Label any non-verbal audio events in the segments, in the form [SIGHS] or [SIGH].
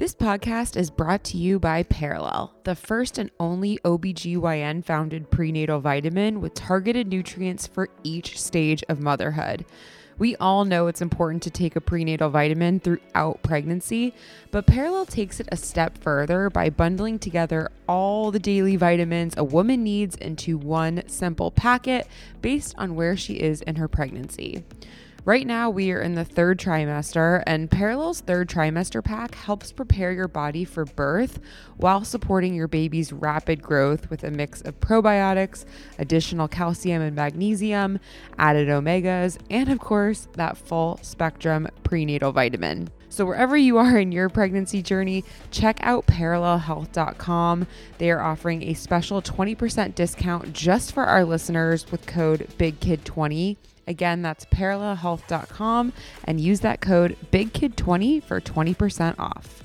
This podcast is brought to you by Perelel, the first and only OBGYN founded prenatal vitamin with targeted nutrients for each stage of motherhood. We all know it's important to take a prenatal vitamin throughout pregnancy, but Perelel takes it a step further by bundling together all the daily vitamins a woman needs into one simple packet based on where she is in her pregnancy. Right now, we are in the third trimester, and Perelel's third trimester pack helps prepare your body for birth while supporting your baby's rapid growth with a mix of probiotics, additional calcium and magnesium, added omegas, and of course, that full spectrum prenatal vitamin. So, wherever you are in your pregnancy journey, check out perelelhealth.com. They are offering a special 20% discount just for our listeners with code BIGKID20. Again, that's perelelhealth.com and use that code BIGKID20 for 20% off.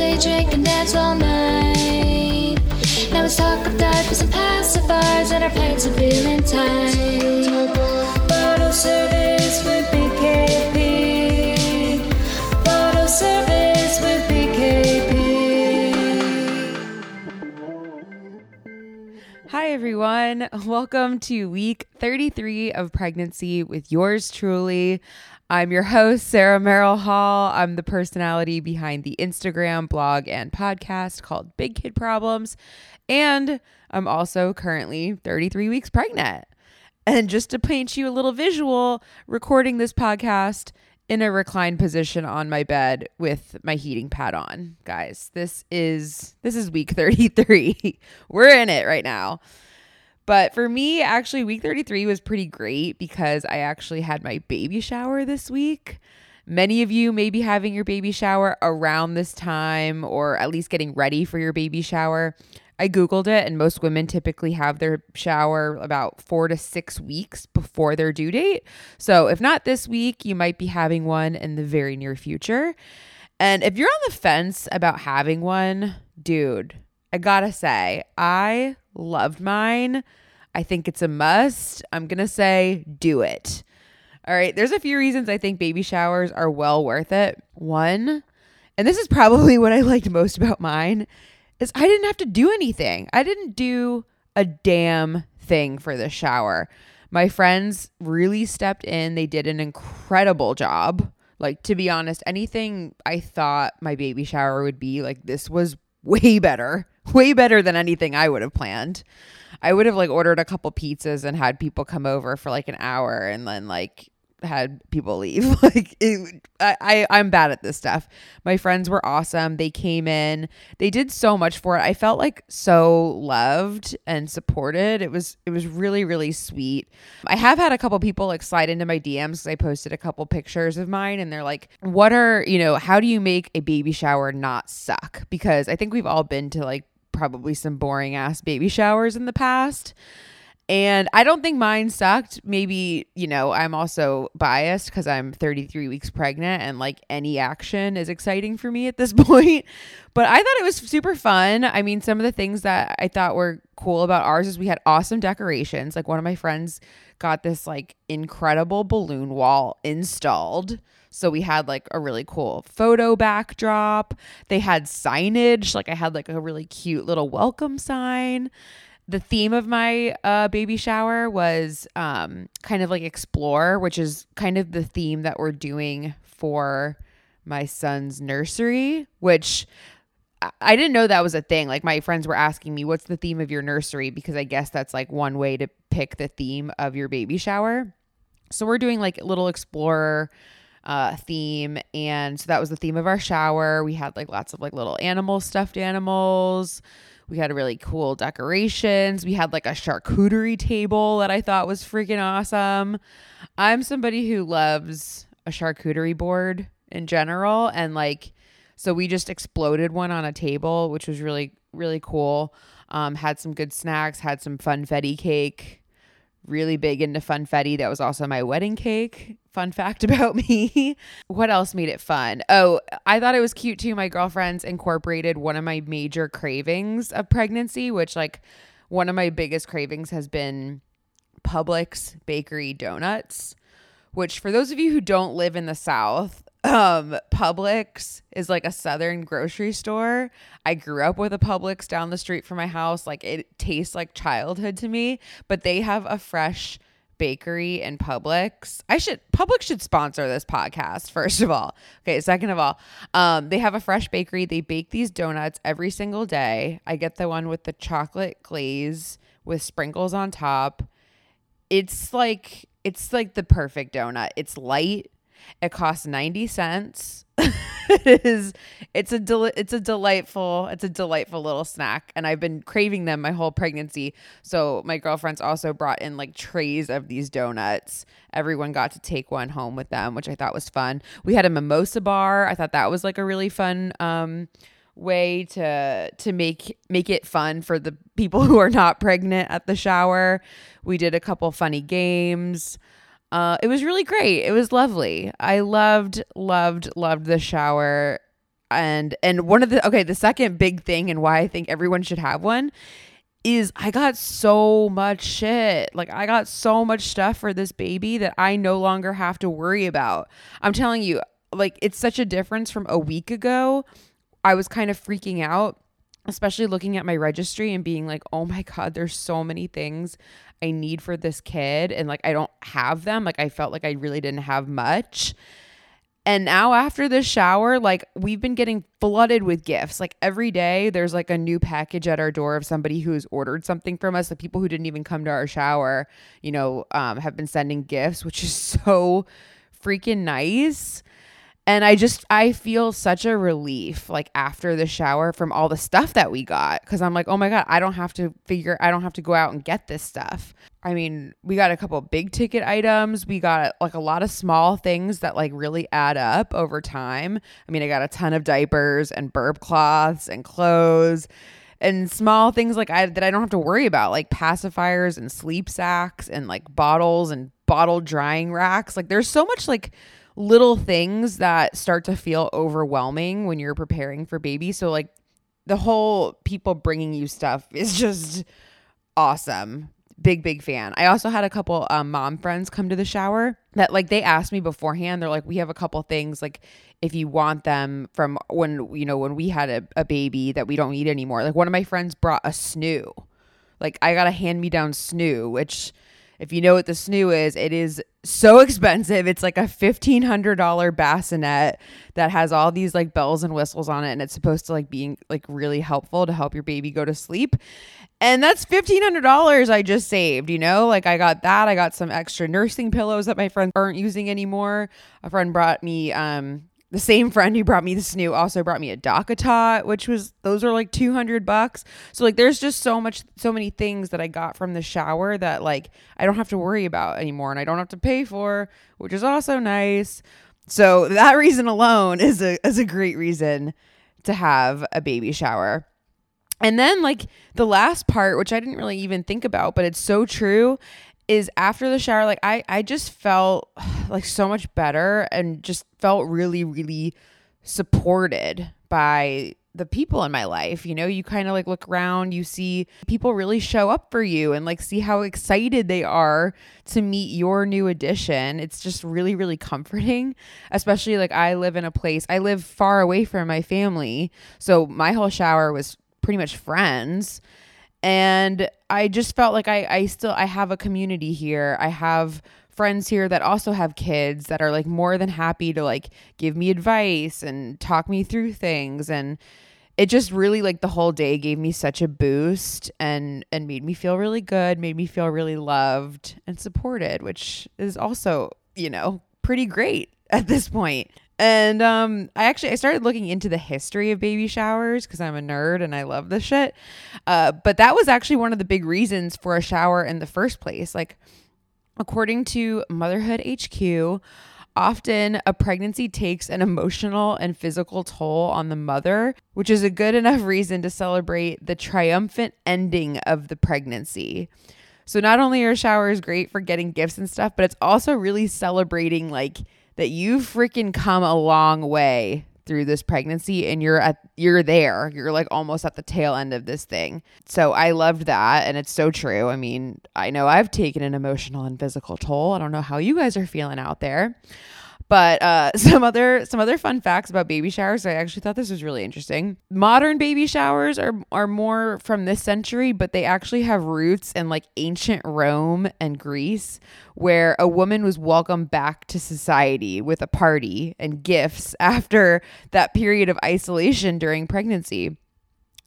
Day drink and dance all night. Now it's talk of diapers and pacifiers, and our pants are feeling tight. Bottle service with BKP. Bottle service with BKP. Hi, everyone. Welcome to week 33 of pregnancy with yours truly. I'm your host, Sarah Merrill Hall. I'm the personality behind the Instagram, blog, and podcast called Big Kid Problems. And I'm also currently 33 weeks pregnant. And just to paint you a little visual, recording this podcast in a reclined position on my bed with my heating pad on. Guys, this is this is week 33. [LAUGHS] We're in it right now. But for me, actually, week 33 was pretty great because I actually had my baby shower this week. Many of you may be having your baby shower around this time or at least getting ready for your baby shower. I Googled it, and most women typically have their shower about four to six weeks before their due date. So, if not this week, you might be having one in the very near future. And if you're on the fence about having one, dude, I gotta say, I loved mine. I think it's a must. I'm gonna say, do it. All right, there's a few reasons I think baby showers are well worth it. One, and this is probably [LAUGHS] what I liked most about mine, is I didn't have to do anything. I didn't do a damn thing for the shower. My friends really stepped in. They did an incredible job. Like, to be honest, anything I thought my baby shower would be, like, this was way better, way better than anything I would have planned. I would have, like, ordered a couple pizzas and had people come over for like an hour and then, like, had people leave. [LAUGHS] like it, I, I I'm bad at this stuff. My friends were awesome. They came in. They did so much for it. I felt like so loved and supported. It was it was really really sweet. I have had a couple people like slide into my DMs I posted a couple pictures of mine and they're like, "What are, you know, how do you make a baby shower not suck?" Because I think we've all been to like probably some boring ass baby showers in the past. And I don't think mine sucked. Maybe, you know, I'm also biased because I'm 33 weeks pregnant and like any action is exciting for me at this [LAUGHS] point. But I thought it was super fun. I mean, some of the things that I thought were cool about ours is we had awesome decorations. Like one of my friends got this like incredible balloon wall installed. So we had like a really cool photo backdrop. They had signage. Like I had like a really cute little welcome sign the theme of my uh, baby shower was um, kind of like explore, which is kind of the theme that we're doing for my son's nursery, which I- didn't know that was a thing. Like my friends were asking me, what's the theme of your nursery? Because I guess that's like one way to pick the theme of your baby shower. So we're doing like little explorer uh theme and so that was the theme of our shower. We had like lots of like little animal stuffed animals. We had really cool decorations. We had like a charcuterie table that I thought was freaking awesome. I'm somebody who loves a charcuterie board in general and like so we just exploded one on a table, which was really really cool. Um, had some good snacks, had some fun funfetti cake, really big into funfetti. That was also my wedding cake. Fun fact [LAUGHS] about me. what else made it fun? Oh, I thought it was cute too. My girlfriends incorporated one of my major cravings of pregnancy, which, like, one of my biggest cravings has been Publix bakery donuts, which, for those of you who don't live in the South, um Publix is like a southern grocery store. I grew up with a Publix down the street from my house. Like it tastes like childhood to me, but they have a fresh bakery in Publix. I should Publix should sponsor this podcast first of all. Okay, second of all, um they have a fresh bakery. They bake these donuts every single day. I get the one with the chocolate glaze with sprinkles on top. It's like it's like the perfect donut. It's light it costs 90 cents. [LAUGHS] it is it's a del- it's a delightful it's a delightful little snack and I've been craving them my whole pregnancy. So my girlfriends also brought in like trays of these donuts. Everyone got to take one home with them, which I thought was fun. We had a mimosa bar. I thought that was like a really fun um way to to make make it fun for the [LAUGHS] people who are not pregnant at the shower. We did a couple funny games. Uh, it was really great. It was lovely. I loved, loved, loved the shower. And and one of the okay, the second big thing and why I think everyone should have one is I got so much shit. Like I got so much stuff for this baby that I no longer have to worry about. I'm telling you, like it's such a difference from a week ago. I was kind of freaking out especially looking at my registry and being like, oh my God, there's so many things I need for this kid. And like, I don't have them. Like, I felt like I really didn't have much. And now after this shower, like we've been getting flooded with gifts. Like every day there's like a new package at our door of somebody who's ordered something from us. The people who didn't even come to our shower, you know, um, have been sending gifts, which is [LAUGHS] so freaking nice. And I just I feel such a relief like after the shower from all the stuff that we got cuz I'm like, "Oh my god, I don't have to figure I don't have to go out and get this stuff." I mean, we got a couple big ticket items. We got like a lot of small things that like really add up over time. I mean, I got a ton of diapers and burp cloths and clothes and small things like I that I don't have to worry about, like pacifiers and sleep sacks and like bottles and bottle drying racks. Like there's so much like little things that start to feel overwhelming when you're preparing for baby. So like the whole people bringing you stuff [LAUGHS] is just awesome. Big big fan. I also had a couple um, mom friends come to the shower that like they asked me beforehand. They're like, we have a couple things like if you want them from when you know when we had a, a baby that we don't need anymore. Like one of my friends brought a snoo. Like I got a hand me down snoo, which if you know what the snoo is, it is so expensive. It's like a $1500 bassinet that has all these like bells and whistles on it and it's supposed to like being like really helpful to help your baby go to sleep. And that's $1500 I just saved, you know? Like I got that. I got some extra nursing pillows that my friends aren't using anymore. A friend brought me um the same friend who brought me the snoo also brought me a DockATot, which was those are like 200 bucks. So like there's just so much so many things that I got from the shower that like I don't have to worry about anymore and I don't have to pay for, which is also nice. So that reason alone is a is a great reason to have a baby shower. And then like the last part which I didn't really even think about, but it's so true is after the shower like I I just felt [SIGHS] like so much better and just felt really really supported by the people in my life. You know, you kind of like look around, you see people really show up for you and like see how excited they are to meet your new addition. It's just really, really comforting. [LAUGHS] Especially like I live in a place, I live far away from my family. So my whole shower was pretty much friends and i just felt like i i still i have a community here. I have friends here that also have kids that are like more than happy to like give me advice and talk me through things. And it just really like the whole day gave me such a boost and and made me feel really good made me feel really loved and supported which is also you know pretty great at this point and um, I actually I started looking into the history of baby showers because I'm a nerd and I love this shit. Uh, but that was actually one of the big reasons for a shower in the first place. Like, according to Motherhood HQ, often a pregnancy takes an emotional and physical toll on the mother, which is a good enough reason to celebrate the triumphant ending of the pregnancy. So not only are showers great for getting gifts and stuff, but it's also really celebrating like that you freaking come a long way through this pregnancy and you're at you're there. You're like almost at the tail end of this thing. So I loved that and it's so true. I mean, I know I've taken an emotional and physical toll. I don't know how you guys are feeling out there. But uh, [LAUGHS] some other some other fun facts about baby showers. I actually thought this was really interesting. Modern baby showers are are more from this century, but they actually have roots in like ancient Rome and Greece, where a woman was welcomed back to society with a party and gifts [LAUGHS] after that period of isolation during pregnancy.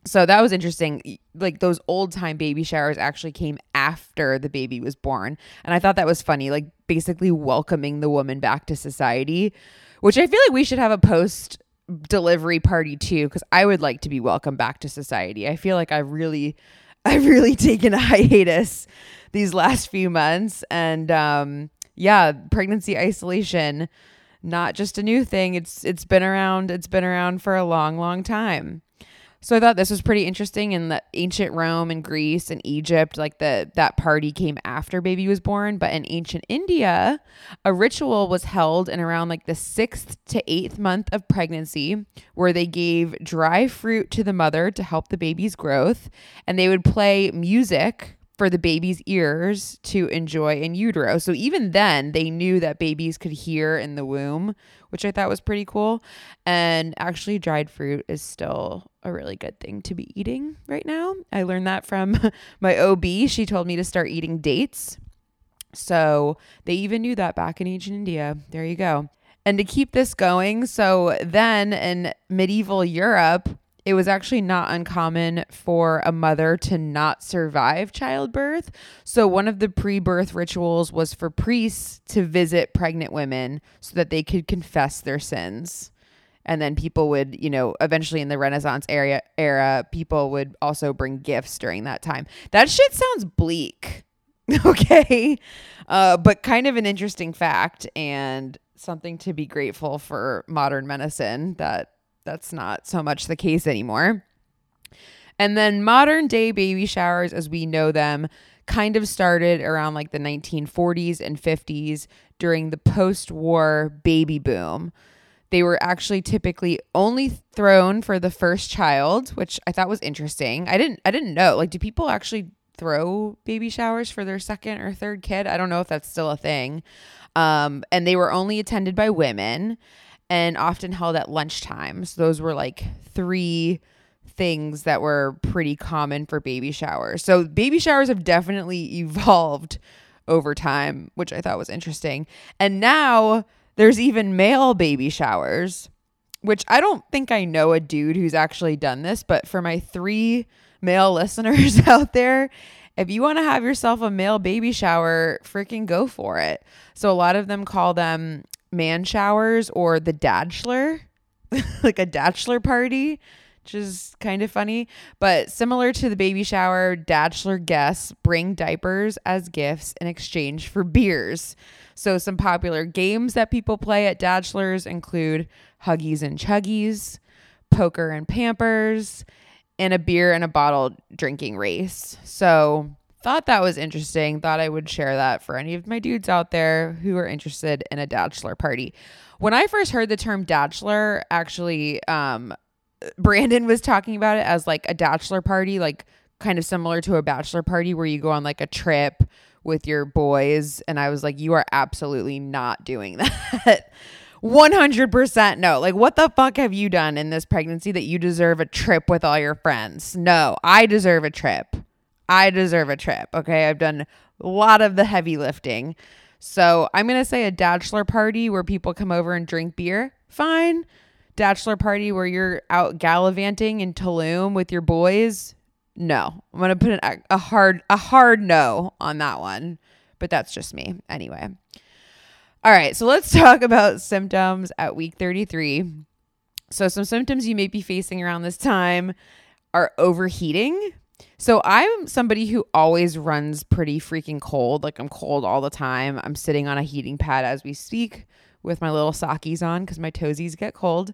So that was interesting. Like those old time baby showers actually came after the baby was born. And I thought that was funny, like basically welcoming the woman back to society, which I feel like we should have a post delivery party too, because I would like to be welcomed back to society. I feel like I've really, [LAUGHS] I've really [LAUGHS] taken a hiatus these last few months. And um, yeah, pregnancy isolation, not just a new thing. It's it's been around, it's been around for a long, long time. So I thought this was pretty interesting in the ancient Rome and Greece and Egypt, like the that party came after baby was born, but in ancient India, a ritual was held in around like the 6th to 8th month of pregnancy where they gave dry fruit to the mother to help the baby's growth. And they would play music for the baby's ears to enjoy in utero. So even then, they knew that babies could hear in the womb, which I thought was pretty cool. And actually, dried fruit is still a really good thing to be eating right now. I learned that from [LAUGHS] my OB. She told me to start eating dates. So they even knew that back in ancient India. There you go. And to keep this going, so then in medieval Europe, it was actually not uncommon for a mother to not survive childbirth. So, one of the pre birth rituals was for priests to visit pregnant women so that they could confess their sins. And then people would, you know, eventually in the Renaissance area era, people would also bring gifts during that time. That shit sounds bleak. [LAUGHS] okay. Uh, but kind of an interesting fact and something to be grateful for modern medicine that that's not so much the case anymore. And then modern day baby showers, as we know them, kind of started around like the 1940s and 50s during the post war baby boom. They were actually typically only thrown for the first child, which I thought was interesting. I didn't I didn't know. Like do people actually throw baby showers for their second or third kid? I don't know if that's still a thing. Um, and they were only attended by women and often held at lunchtime. So those were like three things that were pretty common for baby showers. So baby showers have definitely [LAUGHS] evolved over time, which I thought was interesting. And now there's even male baby showers, which I don't think I know a dude who's actually done this, but for my three male [LAUGHS] listeners out there, if you want to have yourself a male baby shower, freaking go for it. So a lot of them call them man showers or the dadchler, [LAUGHS] like a dadchler party, which is kind of funny. But similar to the baby shower, dadchler guests bring diapers as gifts in exchange for beers. So some popular games that people play at dadchlers include Huggies and Chuggies, Poker and Pampers, and a beer and a bottle drinking race. So thought that was interesting. Thought I would share that for any of my dudes out there who are interested in a bachelor party. When I first heard the term bachelor, actually, um, Brandon was talking about it as like a bachelor party, like kind of similar to a bachelor party where you go on like a trip with your boys. And I was like, you are absolutely not doing [LAUGHS] that. 100% no. Like, what the fuck have you done in this pregnancy that you deserve a trip with all your friends? No, I deserve a trip. I deserve a trip. Okay. I've done a lot of the heavy lifting. So I'm going to say a bachelor party where people come over and drink beer. Fine. Bachelor party where you're out gallivanting in Tulum with your boys. No, I'm going to put an, a hard, a hard no on that one, but that's just me anyway. All right. So let's [LAUGHS] talk about symptoms at week 33. So some symptoms you may be facing around this time are overheating, so I'm somebody who always runs pretty freaking cold. Like I'm cold all the time. I'm sitting on a heating pad as we speak with my little sockies on because my toesies get cold.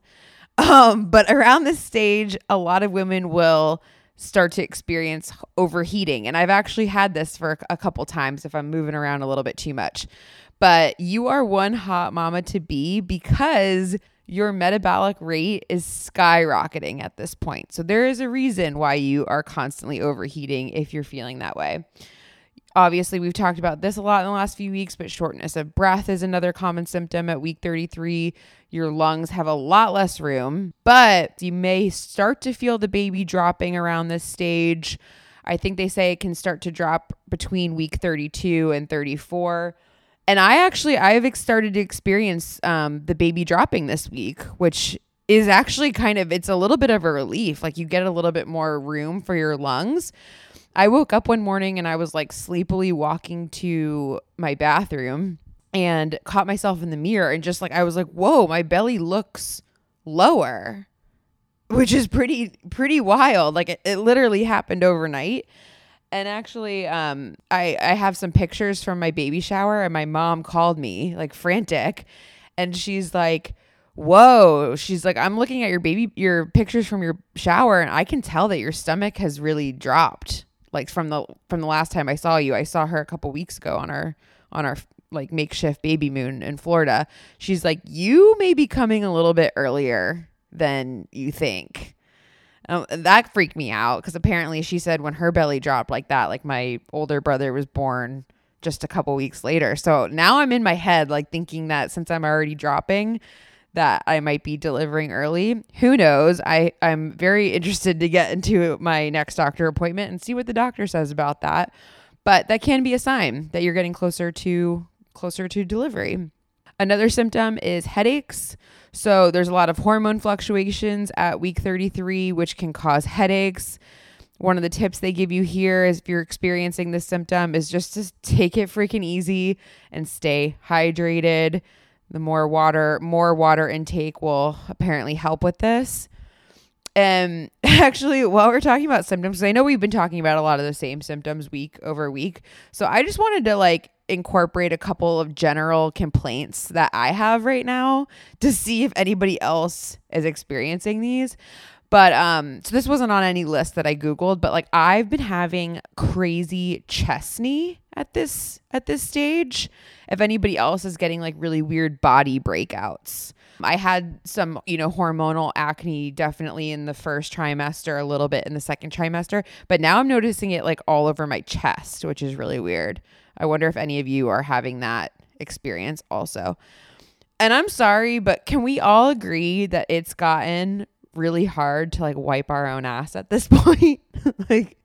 Um, but around this stage, a lot of women will start to experience overheating. And I've actually had this for a couple times if I'm moving around a little bit too much. But you are one hot mama to be because your metabolic rate is skyrocketing at this point. So there is a reason why you are constantly overheating if you're feeling that way. Obviously, we've talked about this a lot in the last few weeks, but shortness of breath is another common symptom at week 33. Your lungs have a lot less room, but you may start to feel the baby dropping around this stage. I think they say it can start to drop between week 32 and 34 and I actually I've started to experience um, the baby dropping this week, which is actually kind of it's a little bit of a relief. Like you get a little bit more room for your lungs. I woke up one morning and I was like sleepily walking to my bathroom and caught myself in the mirror and just like I was like, "Whoa, my belly looks lower." Which is pretty pretty wild. Like it, it literally happened overnight. And actually, um, I I have some pictures from my baby shower, and my mom called me like frantic, and she's like, "Whoa!" She's like, "I'm looking at your baby, your pictures from your shower, and I can tell that your stomach has really dropped. Like from the from the last time I saw you, I saw her a couple weeks ago on our on our like makeshift baby moon in Florida. She's like, you may be coming a little bit earlier than you think." Um, that freaked me out because apparently she said when her belly dropped like that, like my older brother was born just a couple weeks later. So now I'm in my head, like thinking that since I'm already dropping, that I might be delivering early. Who knows? I, I'm very [LAUGHS] interested to get into my next doctor appointment and see what the doctor says about that. But that can be a sign that you're getting closer to closer to delivery. Another symptom is headaches. So there's a lot of hormone fluctuations at week 33, which can cause headaches. One of the tips they give you here is if you're experiencing this symptom is just to take it freaking easy and stay hydrated. The more water, more water intake will apparently help with this. Um, and [LAUGHS] actually, while we're talking about symptoms, I know we've been talking about a lot of the same symptoms week over week. So I just wanted to like incorporate a couple of general complaints that I have right now to see if anybody else is experiencing these. But um so this wasn't on any list that I googled, but like I've been having crazy chest knee at this at this stage. If anybody else is getting like really weird body breakouts. I had some, you know, hormonal acne definitely in the first trimester, a little bit in the second trimester, but now I'm noticing it like all over my chest, which is really weird. I wonder if any of you are having that experience also. And I'm sorry, but can we all agree that it's gotten really hard to like wipe our own ass at this [LAUGHS] point? like,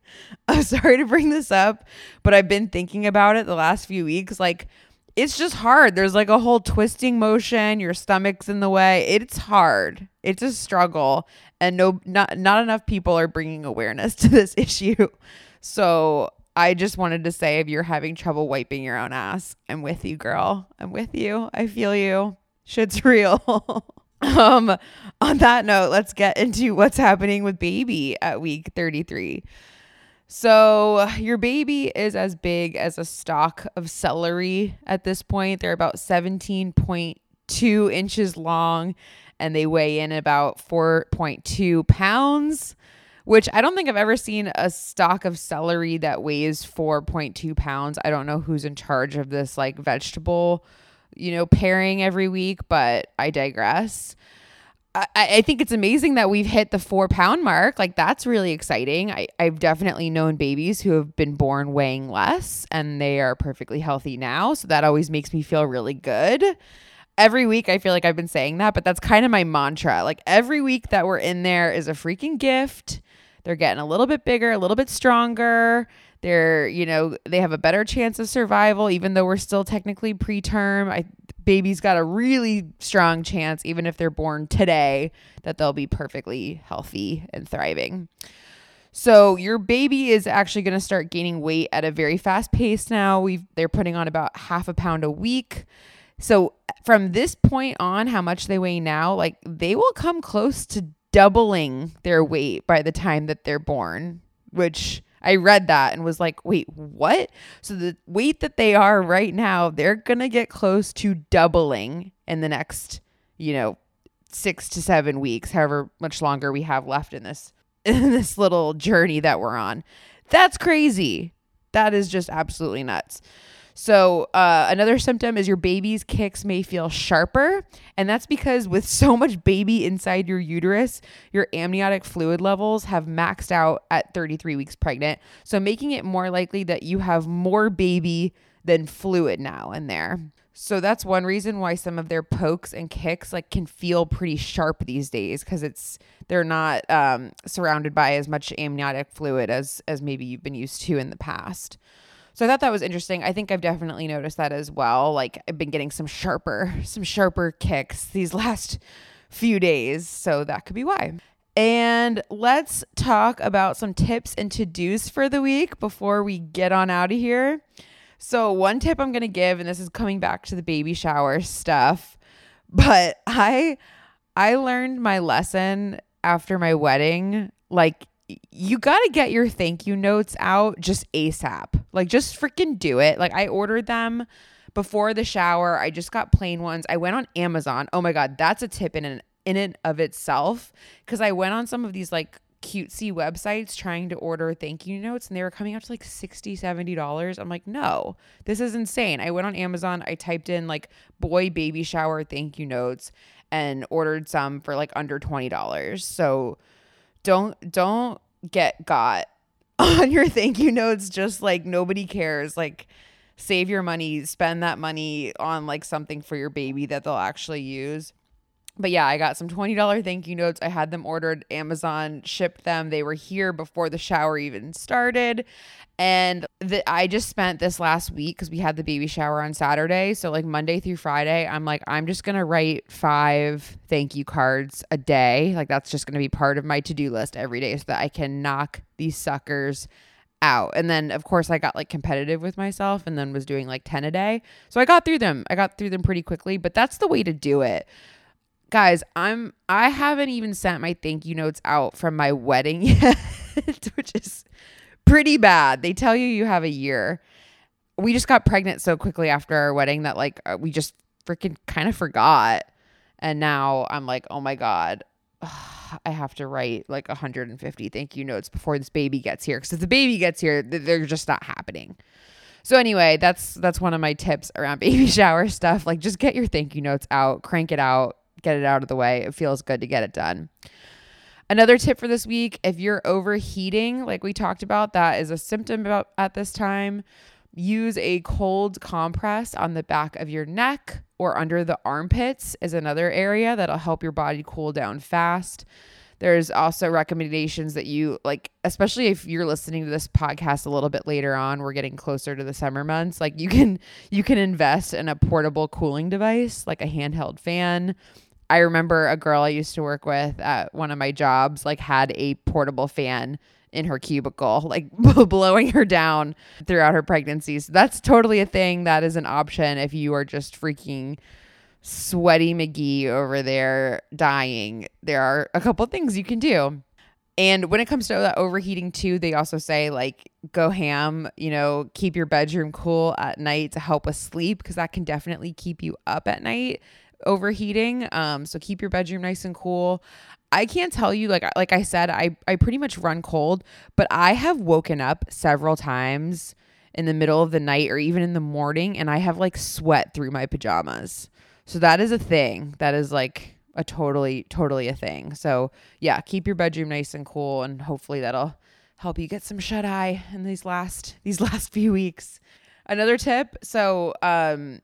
I'm sorry to bring this up, but I've been thinking about it the last few weeks. Like, it's just hard. There's like a whole twisting motion. Your stomach's in the way. It's hard. It's a struggle, and no, not not enough people are bringing awareness [LAUGHS] to this issue. So I just wanted to say if you're having trouble wiping your own ass, I'm with you, girl. I'm with you. I feel you. Shit's real. [LAUGHS] um, on that note, let's get into what's happening with baby at week 33. So, your baby is as big as a stalk of celery at this point. They're about 17.2 inches long and they weigh in about 4.2 pounds which I don't think I've ever seen a stalk of celery that weighs 4.2 pounds. I don't know who's in charge of this like vegetable, you know, pairing every week, but I digress. I, I think it's amazing that we've hit the four pound mark. Like, that's really exciting. I, I've definitely known babies who have been born weighing less and they are perfectly healthy now. So that always makes me feel really good every week I feel like I've been saying that, but that's kind of my mantra. Like every week that we're in there is a freaking gift. They're getting a little bit bigger, a little bit stronger. They're, you know, they have a better chance of survival, even though we're still technically preterm. I baby's got a really strong chance, even if they're born today, that they'll be perfectly healthy and thriving. So your baby is actually going to start gaining weight at a very fast pace now. We've they're putting on about half a pound a week. So from this point on, how much they weigh now, like they will come close to doubling their weight by the time that they're born, which I read that and was like, wait, what? So the weight that they are right now, they're going to get close to doubling in the next, you know, six to seven weeks, however much longer we have left in this [LAUGHS] in this little journey that we're on. That's crazy. That is just absolutely nuts. So, uh, another symptom is your baby's kicks may feel sharper. And that's because with so much baby inside your uterus, your amniotic fluid levels have maxed out at 33 weeks pregnant. So, making it more likely that you have more baby than fluid now in there. So that's one reason why some of their pokes and kicks like can feel pretty sharp these days because it's they're not um, surrounded by as much amniotic fluid as as maybe you've been used to in the past. So I thought that was interesting. I think I've definitely noticed that as well. Like I've been getting some sharper, [LAUGHS] some sharper kicks these [LAUGHS] last few days. So that could be why. And let's talk about some tips and to dos for the week before we get on out of here. So, one tip I'm going to give, and this is coming back to the baby shower stuff, [LAUGHS] but I. I learned my lesson after my wedding. Like, you got to get your thank you notes out just ASAP. Like, just freaking do it. Like, I ordered them before the shower. I just got plain ones. I went on Amazon. Oh my God, that's a tip in and in and of itself. Cause I went on some of these like cutesy websites trying to order thank you notes and they were coming out to like 60 70 dollars i'm like no this is insane i went on amazon i typed in like boy baby shower thank you notes and ordered some for like under $20 so don't don't get got [LAUGHS] on your thank you notes just like nobody cares. Like save your money spend that money on like something for your baby that they'll actually use but yeah, I got some $20 thank you notes. I had them ordered, Amazon shipped them. They were here before the shower even started. And the, I just spent this last week because we had the baby shower on Saturday. So, like Monday through Friday, I'm like, I'm just going to write five thank you cards a day. Like, that's just going to be part of my to do list every day so that I can knock these suckers out. And then, of course, I got like competitive with myself and then was doing like 10 a day. So, I got through them. I got through them pretty quickly, but that's the way to do it guys i'm i haven't even sent my thank you notes out from my wedding [LAUGHS] yet which is pretty bad. They tell you you have a year. We just got pregnant so quickly after our wedding that like uh, we just freaking kind of forgot. And now i'm like oh my god [SIGHS] i have to write like 150 thank you notes before this baby gets here. Because if the baby gets here they're just not happening. So anyway that's that's one of my tips around [LAUGHS] baby shower stuff. Like just get your thank you notes out crank it out get it out of the way. It feels good to get it done. Another tip for this week if you're overheating, like we talked about, that is a symptom about at this time. Use a cold compress on the back of your neck or under the armpits, is another area that'll help your body cool down fast. There's also recommendations that you like, especially if you're listening to this podcast a little bit later on, we're getting closer to the summer months. Like you can you can invest in a portable cooling device, like a handheld fan, I remember a girl I used to work with at one of my jobs like had a portable fan in her cubicle, [LAUGHS] like [LAUGHS] blowing her down throughout her pregnancy. So that's totally a thing. That is an option if you are just freaking sweaty McGee over there dying. There are a couple things you can do. And when it comes to that overheating too, they also say like go ham, you know, keep your bedroom cool at night to help with sleep because that can definitely keep you up at night overheating. Um, so keep your bedroom nice and cool. I can't tell you like like I said, I I pretty much run cold, but I have woken up several times in the middle of the night or even in the morning and I have like sweat through my pajamas. So that is a thing. That is like a totally totally a thing. So, yeah, keep your bedroom nice and cool and hopefully that'll help you get some shut eye in these last these [LAUGHS] last few weeks. Another tip, so um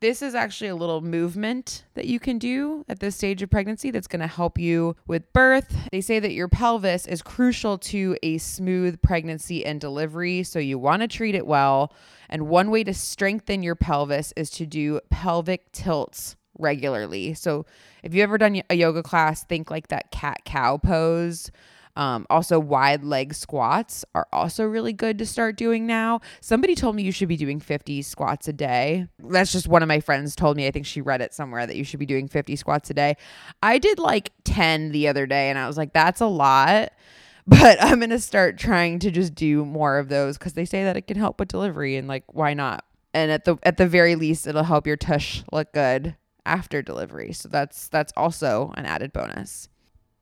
this is actually a little movement that you can do at this stage of pregnancy that's going to help you with birth. They say that your pelvis is crucial to a smooth pregnancy and delivery, so you want to treat it well. And one way to strengthen your pelvis is to do pelvic tilts regularly. So if you've ever done a yoga class, think like that cat cow pose um, also, wide leg squats are also really good to start doing now. Somebody told me you should be doing 50 squats a day. That's just one of my friends told me. I think she read it somewhere that you should be doing 50 squats a day. I did like 10 the other day and I was like, that's a lot. [LAUGHS] But I'm going to start trying to just do more of those because they say that it can help with delivery and like, why not? And at the at the very least, it'll help your tush look good after delivery. So that's that's also an added bonus.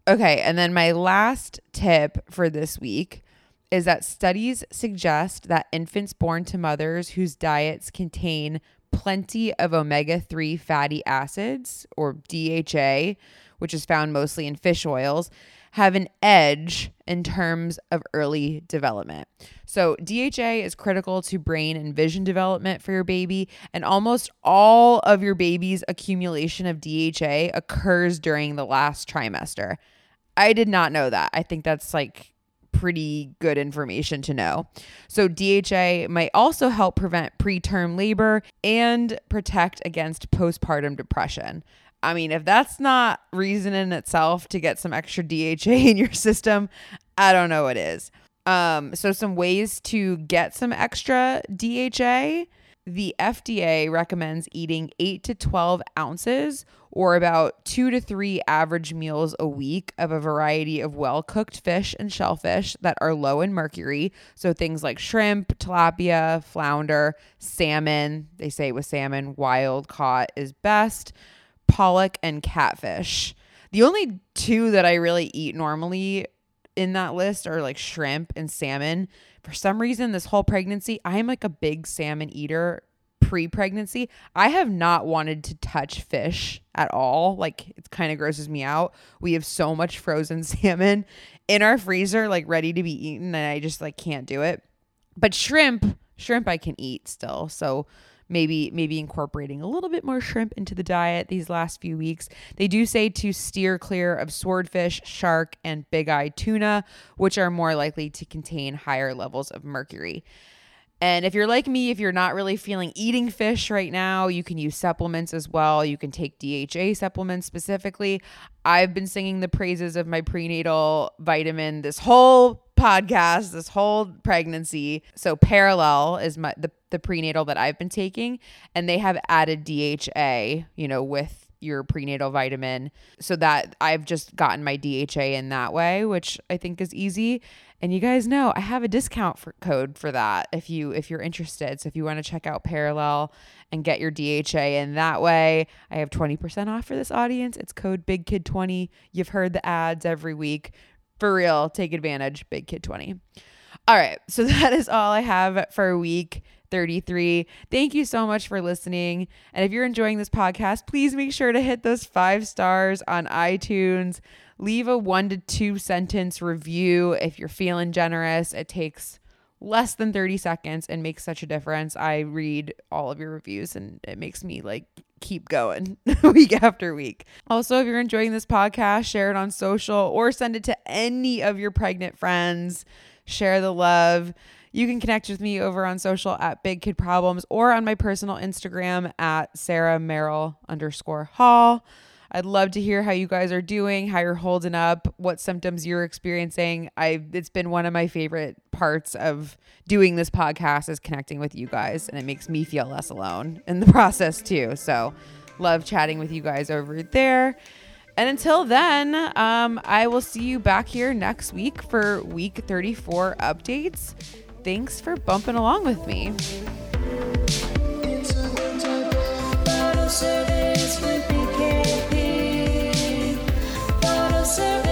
Okay, and then my last tip for this week is that studies suggest that infants born to mothers whose diets contain plenty of omega 3 fatty acids, or DHA, which is found mostly in fish oils, have an edge in terms of early development. So, DHA is critical to brain and vision development for your baby, and almost all of your baby's accumulation of DHA occurs during the last trimester. I did not know that. I think that's like pretty good information to know. So, DHA might also help prevent preterm labor and protect against postpartum depression. I mean, if that's not reason in itself to get some extra DHA [LAUGHS] in your system, I don't know what is. Um, so some ways to get some extra DHA. The FDA recommends eating 8 to 12 ounces or about 2 to 3 average meals a week of a variety of well-cooked fish and shellfish that are low in mercury. So things like shrimp, tilapia, flounder, salmon, they say with salmon wild caught is best pollock and catfish. The only two that I really eat normally in that list are like shrimp and salmon. For some reason, this whole pregnancy, I am like a big salmon eater pre pregnancy. I have not wanted to touch fish at all. Like it kind of grosses me out. We have so much frozen [LAUGHS] salmon in our freezer, like ready to be eaten, and I just like can't do it. But shrimp, shrimp I can eat still. So maybe maybe incorporating a little bit more shrimp into the diet these last few weeks. They do say to steer clear of swordfish, shark, and big eye tuna, which are more likely to contain higher levels of mercury. And if you're like me, if you're not really feeling eating fish right now, you can use supplements as well. You can take DHA supplements specifically. I've been singing the praises of my prenatal vitamin this whole podcast, this whole pregnancy. So Perelel is my the, the prenatal that I've been taking, and they have added DHA, you know, with your prenatal vitamin so that I've just gotten my DHA in that way, which I think is easy. And you guys know I have a discount for code for that if you if you're interested. So if you want to check out Perelel and get your DHA in that way, I have 20% off for this audience. It's code Big Kid 20 You've heard the ads every week. For real, take advantage, Big Kid 20. All right, so [LAUGHS] that is all I have for a week 33. Thank you so much for listening. And if you're enjoying this podcast, please make sure to hit those five stars on iTunes. Leave a one to two sentence review if you're feeling generous. It takes less than 30 seconds and makes such a difference. I read all of your reviews and it makes me like keep going [LAUGHS] week after week. Also, if you're enjoying this podcast, share it on social or send it to any of your pregnant friends. Share the love. You can connect with me over on social at Big Kid Problems or on my personal Instagram at Sarah Merrill underscore Hall. I'd love to hear how you guys are doing, how you're holding up, what symptoms you're experiencing. I it's been one of my favorite parts of doing this podcast is connecting with you guys and it makes me feel less alone in the [LAUGHS] process too. So, love chatting with you guys over there. And until then, um, I will see you back here next week for week 34 updates thanks for bumping along with me. Service with BKP. Bottle service.